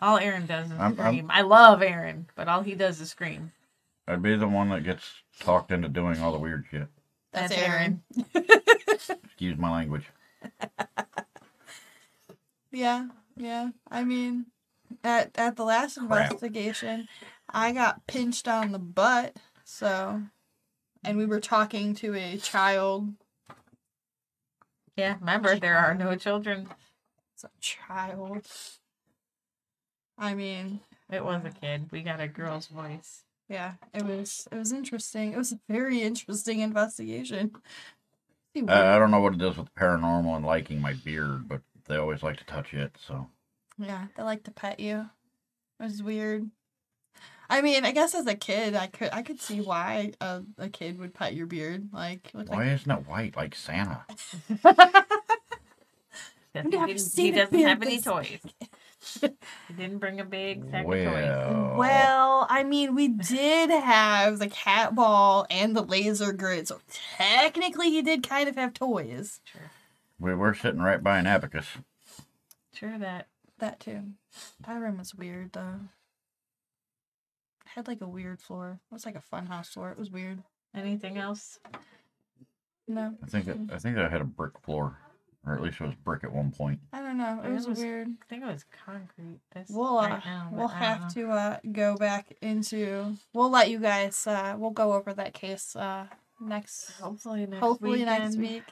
All Aaron does is I'm- I'm- scream. I love Aaron, but all he does is scream. I'd be the one that gets talked into doing all the weird shit. That's, That's Aaron. Excuse my language. Yeah, yeah. I mean, at at the last investigation, I got pinched on the butt. So, and we were talking to a child. Yeah, remember there are no children. It's a child. I mean, It was a kid. We got a girl's voice. yeah. It was it was interesting. It was a very interesting investigation. I, I don't know what it is with paranormal and liking my beard, but they always like to touch it. So Yeah, they like to pet you. It was weird. I mean, I guess as a kid, I could I could see why a, a kid would pet your beard. Like, why like isn't it white like Santa? Because I've he, didn't, he doesn't beard have any this toys. he didn't bring a big sack of toys. Well, Well, I mean, we did have the cat ball and the laser grid, so technically he did kind of have toys. Sure. we were sitting right by an abacus. Sure that. That too. That room was weird though. It had like a weird floor. It was like a fun house floor. It was weird. Anything else? No, I think it, I think I had a brick floor, or at least it was brick at one point. I don't know. It It was, was- weird. I think it was concrete. This We'll uh, right now, we'll have know. to uh go back into. We'll let you guys. uh We'll go over that case uh next. Hopefully next Hopefully next week.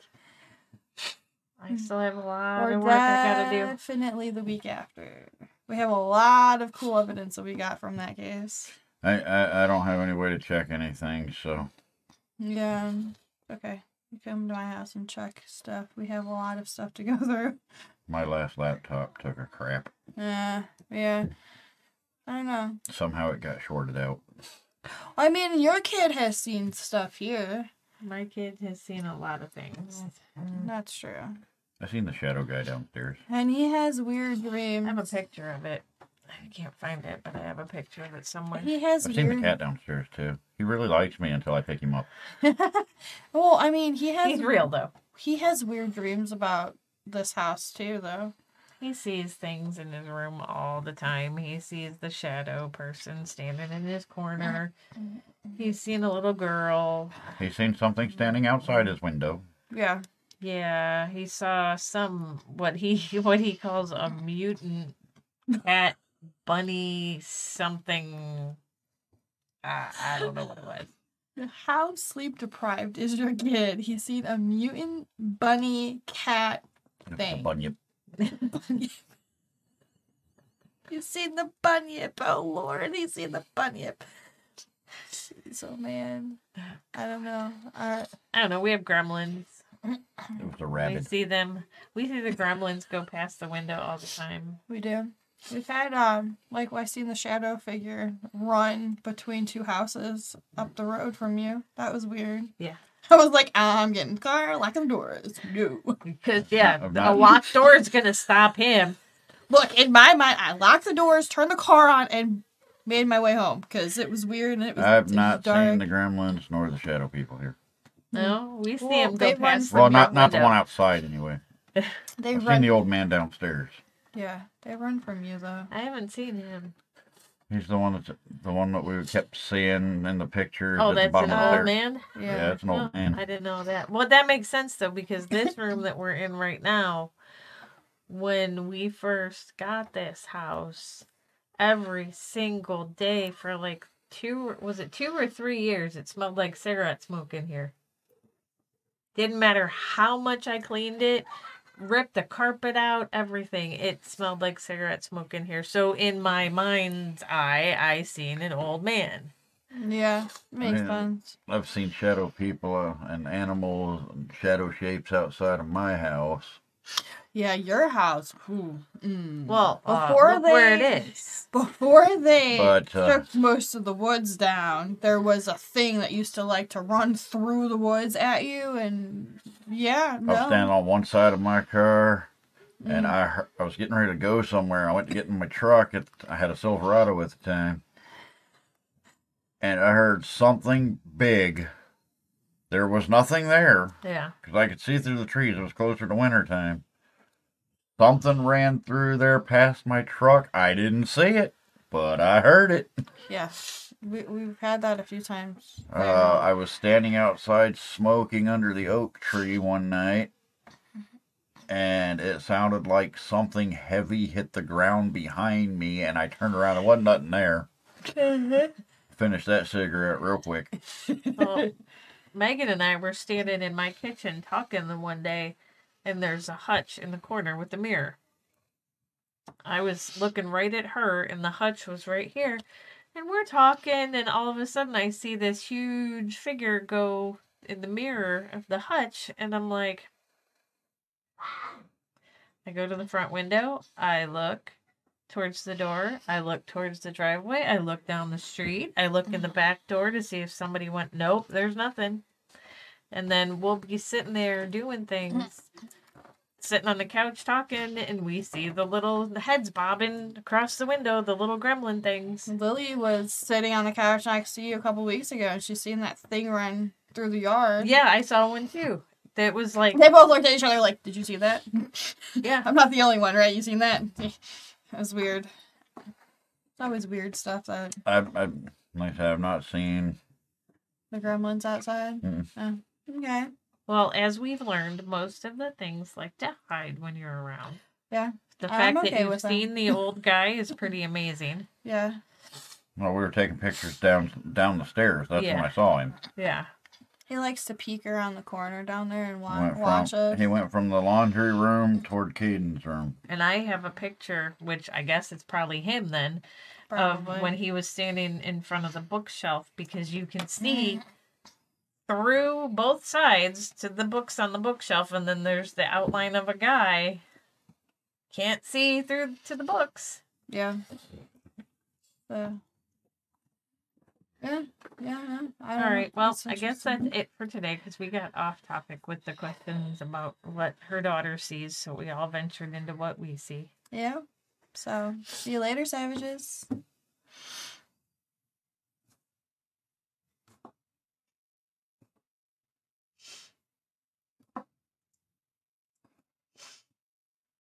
I still have a lot Or of work I gotta do. definitely the week after. We have a lot of cool evidence that we got from that case. I, I I don't have any way to check anything, so Yeah. Okay. You come to my house and check stuff. We have a lot of stuff to go through. my last laptop took a crap. Yeah. Yeah. I don't know. Somehow it got shorted out. I mean, your kid has seen stuff here. My kid has seen a lot of things. That's true. I seen the shadow guy downstairs. And he has weird dreams. I dreams. have a picture of it. I can't find it, but I have a picture of it somewhere. He has I've weird. seen the cat downstairs too. He really likes me until I pick him up. well, I mean, he has. He's real though. He has weird dreams about this house too, though. He sees things in his room all the time. He sees the shadow person standing in his corner. He's seen a little girl. He's seen something standing outside his window. Yeah. Yeah, he saw some what he what he calls a mutant cat bunny something. I, I don't know what it was. How sleep deprived is your kid? He's seen a mutant bunny cat A Thing. bunyip. He's seen the bunyip. Oh Lord, he's seen the bunyip. oh man, I don't know. Uh, I don't know. We have gremlins. It was a We see them. We see the gremlins go past the window all the time. we do. We've had um, like I seen the shadow figure run between two houses up the road from you. That was weird. Yeah. I was like, I'm getting the car, locking the doors. No. Because yeah, I've a locked door is gonna stop him. Look, in my mind, I locked the doors, turned the car on, and made my way home because it was weird and it was. I've not dark. seen the gremlins nor the shadow people here. No, we see Well, him they go run past. from Well, your not not the one outside anyway. They I've seen the old man downstairs. Yeah, they run from you though. I haven't seen him. He's the one that's the one that we kept seeing in the pictures Oh, at the that's bottom an of the old stairs. man. Yeah. Yeah, it's an old Oh, man. I didn't know that. Well, that makes sense though because this room that we're in right now, when we first got this house, every single day for like two was it two or three years, it smelled like cigarette smoke in here. Didn't matter how much I cleaned it, ripped the carpet out, everything. It smelled like cigarette smoke in here. So in my mind's eye, I seen an old man. Yeah, makes Yeah. sense. I've seen shadow people uh, and animals and shadow shapes outside of my house. Yeah, your house. Ooh, mm. Well, uh, Before look where it they- before they But, uh, took most of the woods down, there was a thing that used to like to run through the woods at you, and yeah, I was standing on one side of my car, and Mm. I I was getting ready to go somewhere. I went to get in my truck. At, I had a Silverado at the time, and I heard something big. There was nothing there Yeah. because I could see through the trees. It was closer to winter time. Something ran through there past my truck. I didn't see it, but I heard it. Yes. we we've had that a few times. Uh, I was standing outside smoking under the oak tree one night, and it sounded like something heavy hit the ground behind me, and I turned around. There wasn't nothing there. Finish that cigarette real quick. Well, Megan and I were standing in my kitchen talking the one day, and there's a hutch in the corner with the mirror. I was looking right at her, and the hutch was right here. And we're talking, and all of a sudden, I see this huge figure go in the mirror of the hutch, and I'm like, I go to the front window, I look towards the door, I look towards the driveway, I look down the street, I look in the mm-hmm. back door to see if somebody went, nope, there's nothing. And then we'll be sitting there doing things, sitting on the couch talking, and we see the little heads bobbing across the window, the little gremlin things. Lily was sitting on the couch next to you a couple weeks ago, and she's seen that thing run through the yard. Yeah, I saw one too. That was like, They both looked at each other like, "Did you see that?" yeah, I'm not the only one, right? You seen that? That was weird. It's always weird stuff that I, I, like I said, I've not seen. the gremlins outside. Mm. Oh, okay. Well, as we've learned, most of the things like to hide when you're around. Yeah. The I'm fact that you've with that. seen the old guy is pretty amazing. Yeah. Well, we were taking pictures down down the stairs. That's when I saw him. Yeah. He likes to peek around the corner down there and wa- went watch us. he went from the laundry room toward Caden's room. And I have a picture, which I guess it's probably him then, Probably. of when he was standing in front of the bookshelf because you can see mm-hmm. Through both sides to the books on the bookshelf, and then there's the outline of a guy. Can't see through to the books. Yeah. So. Yeah, yeah, yeah. All know. Well, I guess that's it for today because we got off topic with the questions about what her daughter sees. So we all ventured into what we see. Yeah. So, see you later, savages.